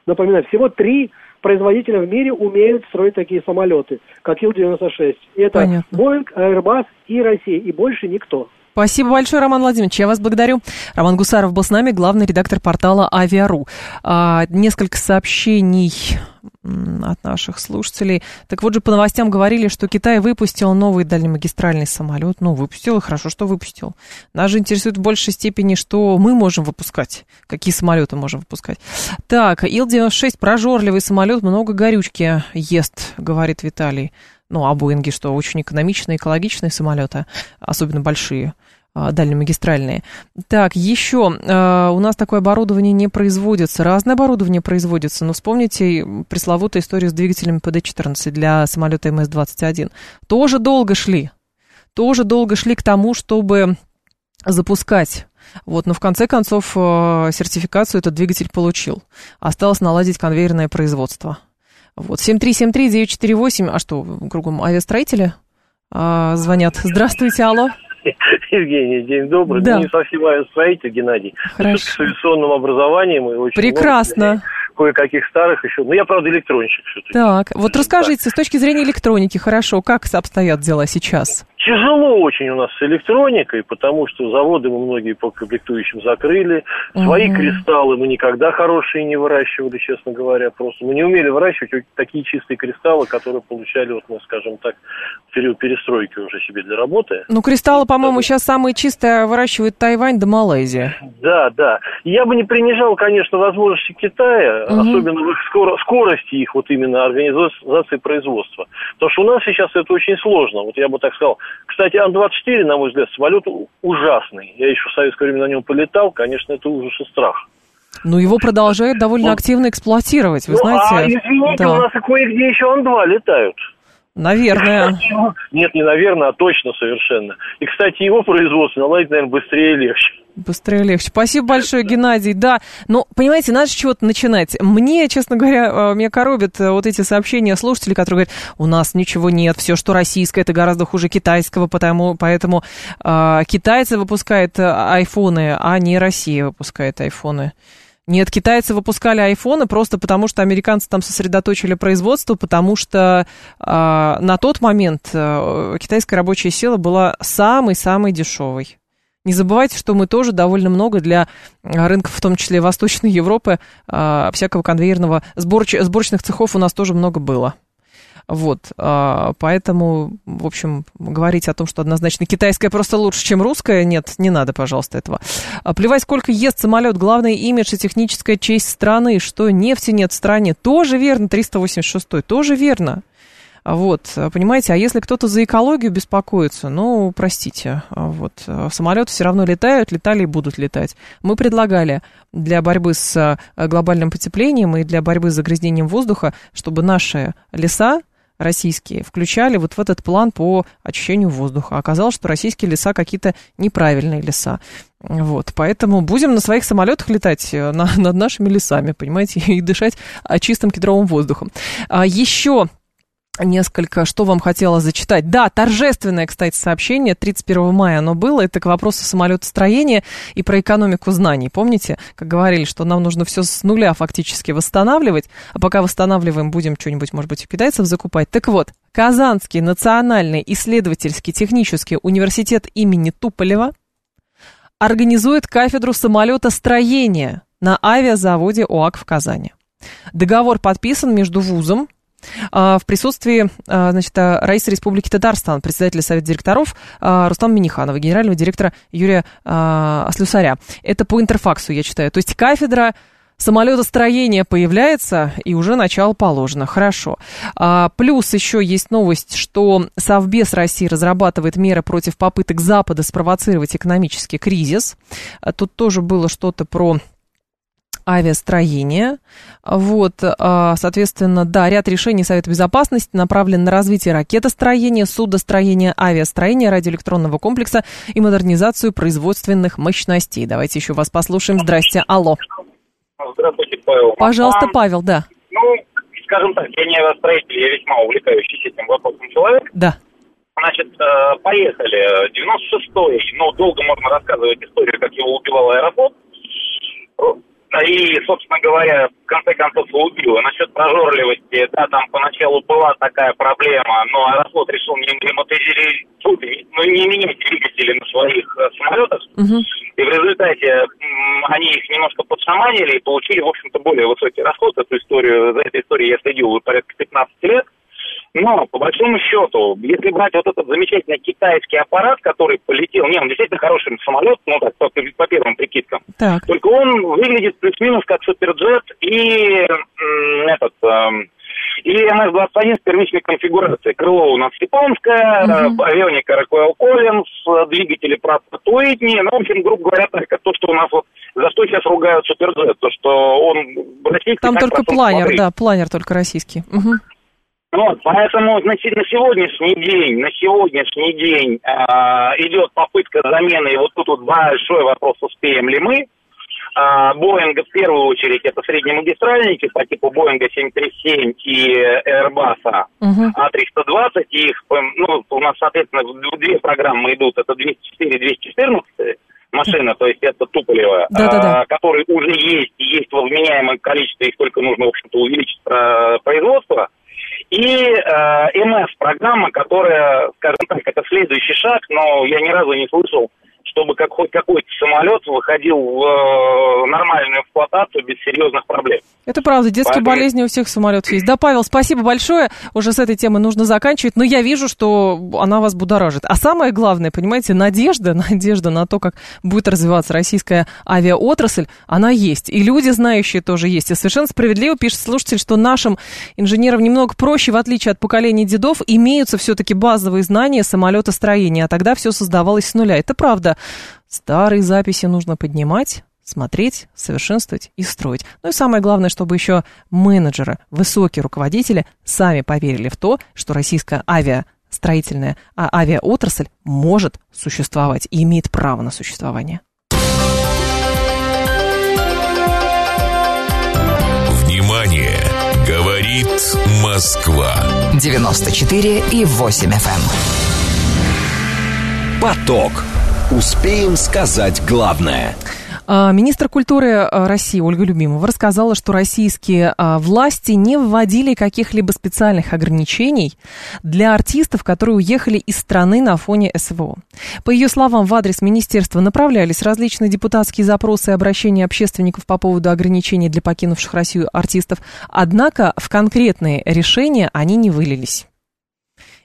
Напоминаю, всего три производителя в мире умеют строить такие самолеты, как Ил-96. Это Понятно. Boeing, Airbus и Россия, и больше никто. Спасибо большое, Роман Владимирович. Я вас благодарю. Роман Гусаров был с нами, главный редактор портала Авиару. А, несколько сообщений от наших слушателей. Так вот же по новостям говорили, что Китай выпустил новый дальнемагистральный самолет. Ну, выпустил, и хорошо, что выпустил. Нас же интересует в большей степени, что мы можем выпускать, какие самолеты можем выпускать. Так, Ил-96, прожорливый самолет, много горючки ест, говорит Виталий. Ну, а Боинги что, очень экономичные, экологичные самолеты, особенно большие. А, дальнемагистральные. Так, еще э, у нас такое оборудование не производится. Разное оборудование производится, но вспомните пресловутую историю с двигателем ПД-14 для самолета МС-21. Тоже долго шли. Тоже долго шли к тому, чтобы запускать. Вот, но в конце концов э, сертификацию этот двигатель получил. Осталось наладить конвейерное производство. Вот, 7373948, а что, кругом авиастроители а, звонят. Здравствуйте, алло. Евгений, день добрый. Да. Не совсем авиастроитель, Геннадий. Хорошо. С авиационным образованием и очень Прекрасно. кое-каких старых еще. Ну, я, правда, электронщик все-таки. Так, вот расскажите, с точки зрения электроники, хорошо, как обстоят дела сейчас? Тяжело очень у нас с электроникой, потому что заводы мы многие по комплектующим закрыли. Свои Мгм. кристаллы мы никогда хорошие не выращивали, честно говоря. Просто мы не умели выращивать такие чистые кристаллы, которые получали, вот мы, скажем так, в период перестройки уже себе для работы. Ну, кристаллы, по-моему, сейчас самые чистые выращивают Тайвань да Малайзия. Да, да. Я бы не принижал, конечно, возможности Китая, Мгм. особенно в их скоро- скорости их вот именно организации производства. Потому что у нас сейчас это очень сложно. Вот я бы так сказал. Кстати, Ан-24, на мой взгляд, самолет ужасный. Я еще в советское время на нем полетал. Конечно, это ужас и страх. Но его продолжают довольно активно эксплуатировать, вы ну, знаете. а извините, Да. у нас и кое-где еще Ан-2 летают. Наверное. Нет, не наверное, а точно совершенно. И, кстати, его производство наладить, наверное, быстрее и легче. Быстрее легче. Спасибо большое, Геннадий. Да, но, понимаете, надо с чего-то начинать. Мне, честно говоря, э, меня коробят э, вот эти сообщения слушателей, которые говорят, у нас ничего нет, все, что российское, это гораздо хуже китайского, потому, поэтому э, китайцы выпускают э, айфоны, а не Россия выпускает айфоны. Нет, китайцы выпускали айфоны просто потому, что американцы там сосредоточили производство, потому что э, на тот момент э, китайская рабочая сила была самой-самой дешевой. Не забывайте, что мы тоже довольно много для а, рынков, в том числе Восточной Европы, а, всякого конвейерного, сборч, сборочных цехов у нас тоже много было. Вот, а, поэтому, в общем, говорить о том, что однозначно китайская просто лучше, чем русская, нет, не надо, пожалуйста, этого. А, Плевать, сколько ест самолет, главное имидж и техническая честь страны, что нефти нет в стране, тоже верно, 386 тоже верно. А Вот, понимаете, а если кто-то за экологию беспокоится, ну, простите, вот, самолеты все равно летают, летали и будут летать. Мы предлагали для борьбы с глобальным потеплением и для борьбы с загрязнением воздуха, чтобы наши леса российские включали вот в этот план по очищению воздуха. Оказалось, что российские леса какие-то неправильные леса. Вот, поэтому будем на своих самолетах летать э, на- над нашими лесами, понимаете, и дышать а, чистым кедровым воздухом. А, еще несколько, что вам хотела зачитать. Да, торжественное, кстати, сообщение, 31 мая оно было, это к вопросу самолетостроения и про экономику знаний. Помните, как говорили, что нам нужно все с нуля фактически восстанавливать, а пока восстанавливаем, будем что-нибудь, может быть, у китайцев закупать. Так вот, Казанский национальный исследовательский технический университет имени Туполева организует кафедру самолетостроения на авиазаводе ОАК в Казани. Договор подписан между вузом в присутствии а, значит, а, Раисы Республики Татарстан, председателя Совета директоров а, Рустама Миниханова, генерального директора Юрия а, Слюсаря. Это по интерфаксу, я читаю. То есть кафедра самолетостроения появляется, и уже начало положено. Хорошо. А, плюс еще есть новость, что Совбез России разрабатывает меры против попыток Запада спровоцировать экономический кризис. А, Тут тоже было что-то про авиастроение. Вот, а, соответственно, да, ряд решений Совета Безопасности направлен на развитие ракетостроения, судостроения, авиастроения, радиоэлектронного комплекса и модернизацию производственных мощностей. Давайте еще вас послушаем. Здрасте. Алло. Здравствуйте, Павел. Пожалуйста, А, Павел, да. Ну, скажем так, я не авиастроитель, я весьма увлекающийся этим вопросом человек. Да. Значит, э, поехали. 96-й, ну, долго можно рассказывать историю, как его убивал аэрофлот. И, собственно говоря, в конце концов его убило. Насчет прожорливости, да, там поначалу была такая проблема, но Аэрофлот решил не ремонтизировать, ну, не менять двигатели на своих э, самолетах. И в результате они их немножко подшаманили и получили, в общем-то, более высокий расход. Эту историю, за этой историей я следил порядка 15 лет. Но, по большому счету, если брать вот этот замечательный китайский аппарат, который полетел, не, он действительно хороший самолет, ну так, по, по первым прикидкам. Так. Только он выглядит плюс-минус как суперджет и этот... эм, и МС-21 с первичной конфигурацией. Крыло у нас японское, э, авионика Collins, э, двигатели Pratt Whitney. Ну, в общем, грубо говоря, так, как то, что у нас вот, за что сейчас ругают Суперджет, то, что он российский... Там только планер, смотри. да, планер только российский. Мгм. Вот, поэтому на, се- на сегодняшний день, на сегодняшний день э, идет попытка замены, и вот тут вот большой вопрос, успеем ли мы. А Боинга в первую очередь это среднемагистральники по типу Боинга 737 и Airbus А320. Их, ну, у нас, соответственно, две программы идут. Это 204 214 машина, то есть это Туполева, Да-да-да. а, который уже есть, и есть во вменяемом количестве, и сколько нужно, в общем-то, увеличить а, производство. И э, МС-программа, которая, скажем так, это следующий шаг, но я ни разу не слышал чтобы как, хоть какой-то самолет выходил в э, нормальную эксплуатацию без серьезных проблем. Это правда, детские Поэтому- болезни у всех самолетов есть. Да, Павел, спасибо большое. Уже с этой темы нужно заканчивать, но я вижу, что она вас будоражит. А самое главное, понимаете, надежда, надежда на то, как будет развиваться российская авиаотрасль, она есть. И люди, знающие, тоже есть. И совершенно справедливо пишет слушатель, что нашим инженерам немного проще, в отличие от поколения дедов, имеются все-таки базовые знания самолетостроения, а тогда все создавалось с нуля. Это правда. Старые записи нужно поднимать, смотреть, совершенствовать и строить. Ну и самое главное, чтобы еще менеджеры, высокие руководители сами поверили в то, что российская авиастроительная а, авиаотрасль может существовать и имеет право на существование. Внимание! Говорит Москва. 94 и 8 FM. Поток. Успеем сказать главное. А, Министр культуры а, России Ольга Любимова рассказала, что российские а, власти не вводили каких-либо специальных ограничений для артистов, которые уехали из страны на фоне СВО. По ее словам, в адрес министерства направлялись различные депутатские запросы и обращения общественников по поводу ограничений для покинувших Россию артистов, однако в конкретные решения они не вылились.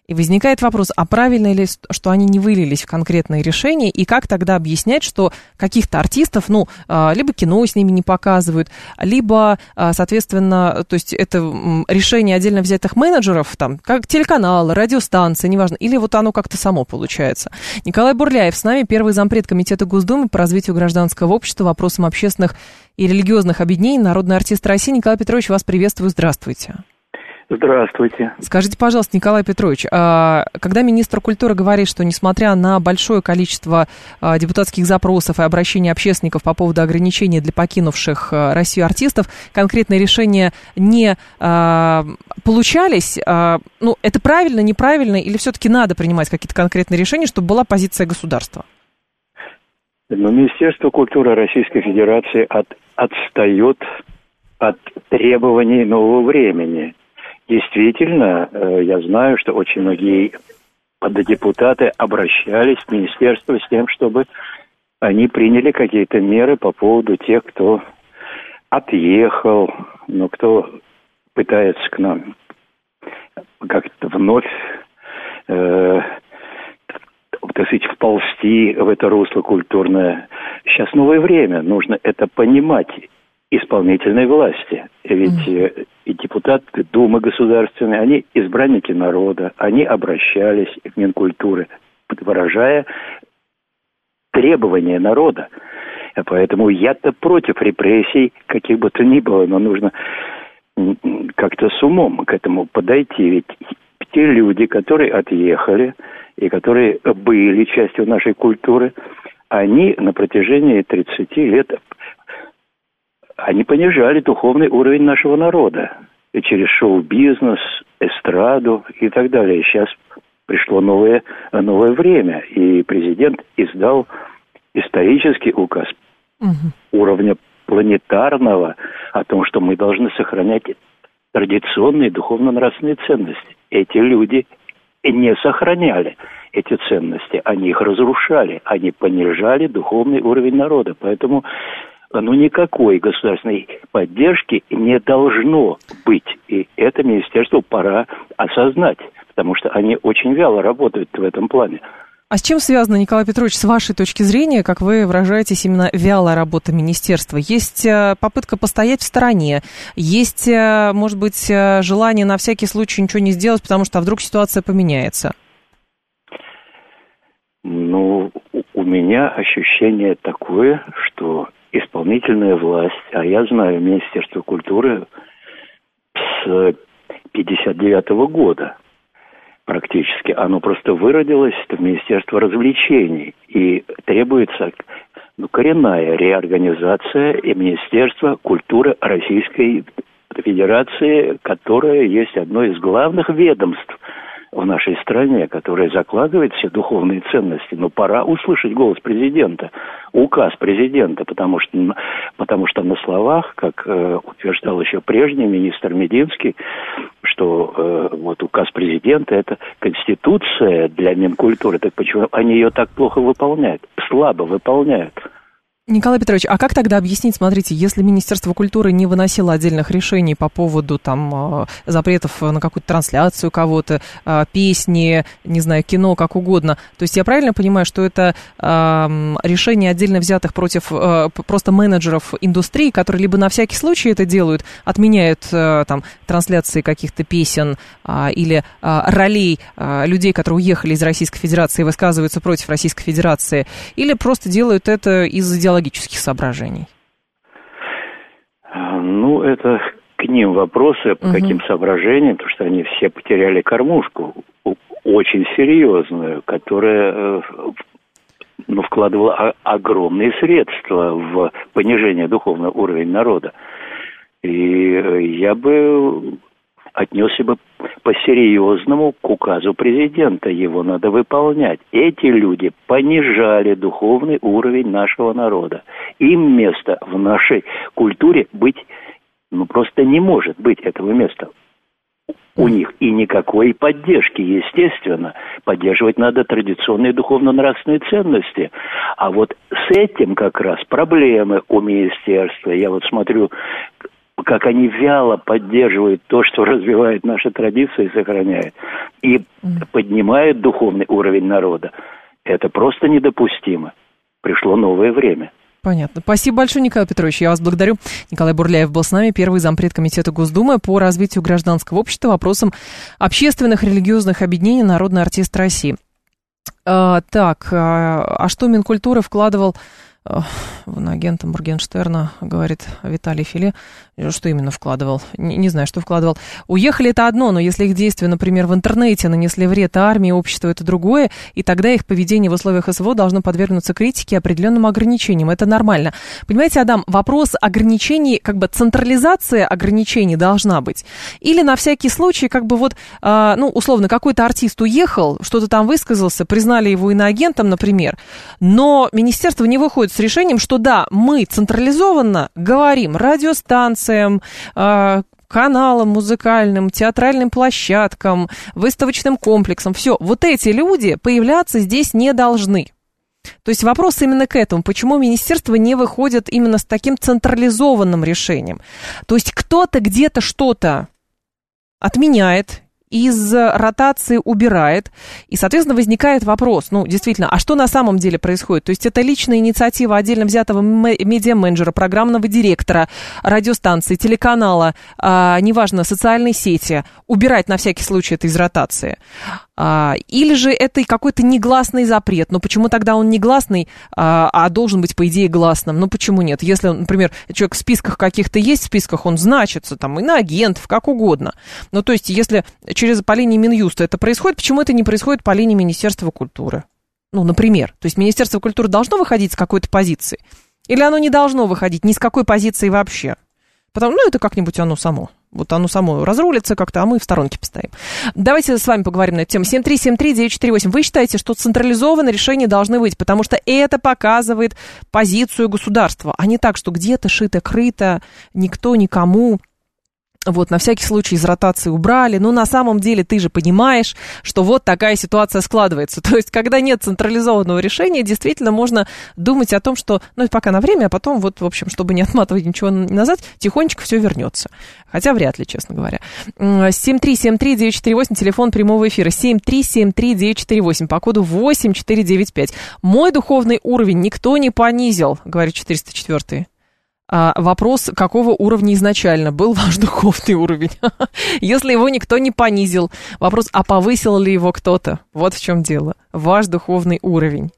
И возникает вопрос, а правильно ли, что они не вылились в конкретные решения, и как тогда объяснять, что каких-то артистов, ну, а, либо кино с ними не показывают, либо, а, соответственно, то есть это решение отдельно взятых менеджеров, там, как телеканалы, радиостанции, неважно, или вот оно как-то само получается. Николай Бурляев с нами, первый зампред Комитета Госдумы по развитию гражданского общества, вопросам общественных и религиозных объединений, народный артист России. Николай Петрович, вас приветствую, здравствуйте. Здравствуйте. Скажите, пожалуйста, Николай Петрович, а когда министр культуры говорит, что несмотря на большое количество а, депутатских запросов и обращений общественников по поводу ограничений для покинувших а, Россию артистов, конкретные решения не получались, ну, это правильно, неправильно, или все-таки надо принимать какие-то конкретные решения, чтобы была позиция государства? Но Министерство культуры Российской Федерации от, отстает от требований нового времени. Действительно, э, я знаю, что очень многие депутаты обращались в министерство с тем, чтобы они приняли какие-то меры по поводу тех, кто отъехал, но кто пытается к нам как-то вновь э, так сказать, вползти в это русло культурное. Сейчас новое время, нужно это понимать исполнительной власти. Ведь э, и депутаты Думы Государственной, они избранники народа, они обращались в Минкультуры, выражая требования народа. А Поэтому я-то против репрессий, каких бы то ни было, но нужно как-то с умом к этому подойти. Ведь те люди, которые отъехали и которые были частью нашей культуры, они на протяжении 30 лет они понижали духовный уровень нашего народа. И через шоу-бизнес, эстраду и так далее. Сейчас пришло новое, новое время, и президент издал исторический указ уровня планетарного о том, что мы должны сохранять традиционные духовно-нравственные ценности. Эти люди не сохраняли эти ценности, они их разрушали, они понижали духовный уровень народа. Поэтому ну, никакой государственной поддержки не должно быть. И это министерству пора осознать, потому что они очень вяло работают в этом плане. А с чем связано, Николай Петрович, с вашей точки зрения, как вы выражаетесь, именно вялая работа министерства? Есть э, попытка постоять в стороне, есть, э, может быть, э, желание на всякий случай ничего не сделать, потому что а вдруг ситуация поменяется? Ну, у меня ощущение такое, что исполнительная власть, а я знаю Министерство культуры с 59 года практически, оно просто выродилось в Министерство развлечений и требуется ну, коренная реорганизация и Министерства культуры Российской Федерации, которое есть одно из главных ведомств в нашей стране, которое закладывает все духовные ценности. Но пора услышать голос президента, указ президента, потому что, потому что на словах, как э, утверждал еще прежний министр Мединский, что э, вот указ президента это конституция для Минкультуры, так почему они ее так плохо выполняют, слабо выполняют? Николай Петрович, а как тогда объяснить, смотрите, если Министерство культуры не выносило отдельных решений по поводу там а, запретов на какую-то трансляцию кого-то, а, песни, не знаю, кино, как угодно, то есть я правильно понимаю, что это решение отдельно взятых против а, просто менеджеров индустрии, которые либо на всякий случай это делают, отменяют там трансляции каких-то песен или ролей людей, которые уехали из Российской Федерации и высказываются против Российской Федерации, или просто делают это из идеологии идеологических соображений? Ну, это к ним вопросы, по угу. каким соображениям, потому что они все потеряли кормушку, очень серьезную, которая э, ну, вкладывала огромные средства в понижение духовного уровня народа. И э, я бы отнесся бы по-серьезному к указу президента. Его надо выполнять. Эти люди понижали духовный уровень нашего народа. Им место в нашей культуре быть, ну, просто не может быть этого места у них и никакой поддержки, естественно. Поддерживать надо традиционные духовно-нравственные ценности. А вот с этим как раз проблемы у министерства. Я вот смотрю, как они вяло поддерживают то, что развивает наши традиции и сохраняет, и поднимает духовный уровень народа. Это просто недопустимо. Пришло новое время. Понятно. Спасибо большое, Николай Петрович. Я вас благодарю. Николай Бурляев был с нами, первый зампред комитета Госдумы по развитию гражданского общества, вопросам общественных религиозных объединений «Народный артист России». А, так, а, а что Минкультуры вкладывал в агента Моргенштерна, говорит Виталий Филе, что именно вкладывал, не, не знаю, что вкладывал. Уехали это одно, но если их действия, например, в интернете нанесли вред армии, обществу это другое, и тогда их поведение в условиях СВО должно подвергнуться критике определенным ограничениям. Это нормально. Понимаете, Адам, вопрос ограничений, как бы централизация ограничений должна быть. Или на всякий случай, как бы вот, э, ну, условно, какой-то артист уехал, что-то там высказался, признали его иноагентом, например, но министерство не выходит с решением, что да, мы централизованно говорим радиостанциям, э, каналам музыкальным, театральным площадкам, выставочным комплексам. Все, вот эти люди появляться здесь не должны. То есть вопрос именно к этому. Почему министерство не выходит именно с таким централизованным решением? То есть кто-то где-то что-то отменяет из ротации убирает, и, соответственно, возникает вопрос, ну, действительно, а что на самом деле происходит? То есть это личная инициатива отдельно взятого медиа-менеджера, программного директора, радиостанции, телеканала, а, неважно, социальной сети, убирать на всякий случай это из ротации. А, или же это какой-то негласный запрет. Но почему тогда он негласный, а, а должен быть, по идее, гласным? Ну, почему нет? Если, например, человек в списках каких-то есть, в списках он значится, там, и на агентов, как угодно. Ну, то есть, если через по линии Минюста это происходит, почему это не происходит по линии Министерства культуры? Ну, например. То есть, Министерство культуры должно выходить с какой-то позиции? Или оно не должно выходить ни с какой позиции вообще? Потому, ну, это как-нибудь оно само. Вот оно само разрулится как-то, а мы в сторонке постоим. Давайте с вами поговорим на эту тему. 7373948. Вы считаете, что централизованные решения должны быть, потому что это показывает позицию государства, а не так, что где-то шито-крыто, никто никому вот, на всякий случай из ротации убрали. Но на самом деле ты же понимаешь, что вот такая ситуация складывается. То есть, когда нет централизованного решения, действительно можно думать о том, что, ну, пока на время, а потом вот, в общем, чтобы не отматывать ничего назад, тихонечко все вернется. Хотя вряд ли, честно говоря. 7373948, телефон прямого эфира. 7373948, по коду 8495. Мой духовный уровень никто не понизил, говорит 404 а, вопрос, какого уровня изначально был ваш духовный уровень. Если его никто не понизил. Вопрос, а повысил ли его кто-то? Вот в чем дело. Ваш духовный уровень.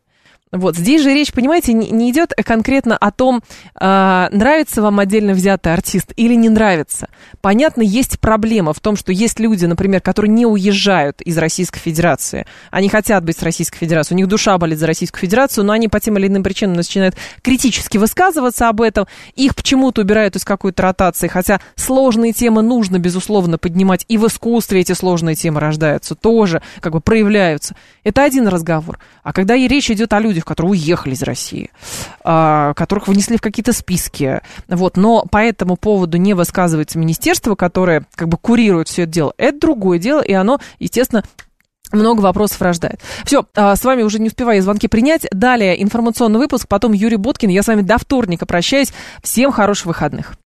Вот здесь же речь, понимаете, не, не идет конкретно о том, э, нравится вам отдельно взятый артист или не нравится. Понятно, есть проблема в том, что есть люди, например, которые не уезжают из Российской Федерации. Они хотят быть с Российской Федерацией, у них душа болит за Российскую Федерацию, но они по тем или иным причинам начинают критически высказываться об этом. Их почему-то убирают из какой-то ротации, хотя сложные темы нужно, безусловно, поднимать. И в искусстве эти сложные темы рождаются, тоже как бы проявляются. Это один разговор. А когда и речь идет о людях, которые уехали из России, а, которых внесли в какие-то списки, вот, но по этому поводу не высказывается министерство, которое как бы курирует все это дело, это другое дело, и оно, естественно, много вопросов рождает. Все, а, с вами уже не успеваю звонки принять. Далее информационный выпуск, потом Юрий Боткин. Я с вами до вторника прощаюсь. Всем хороших выходных.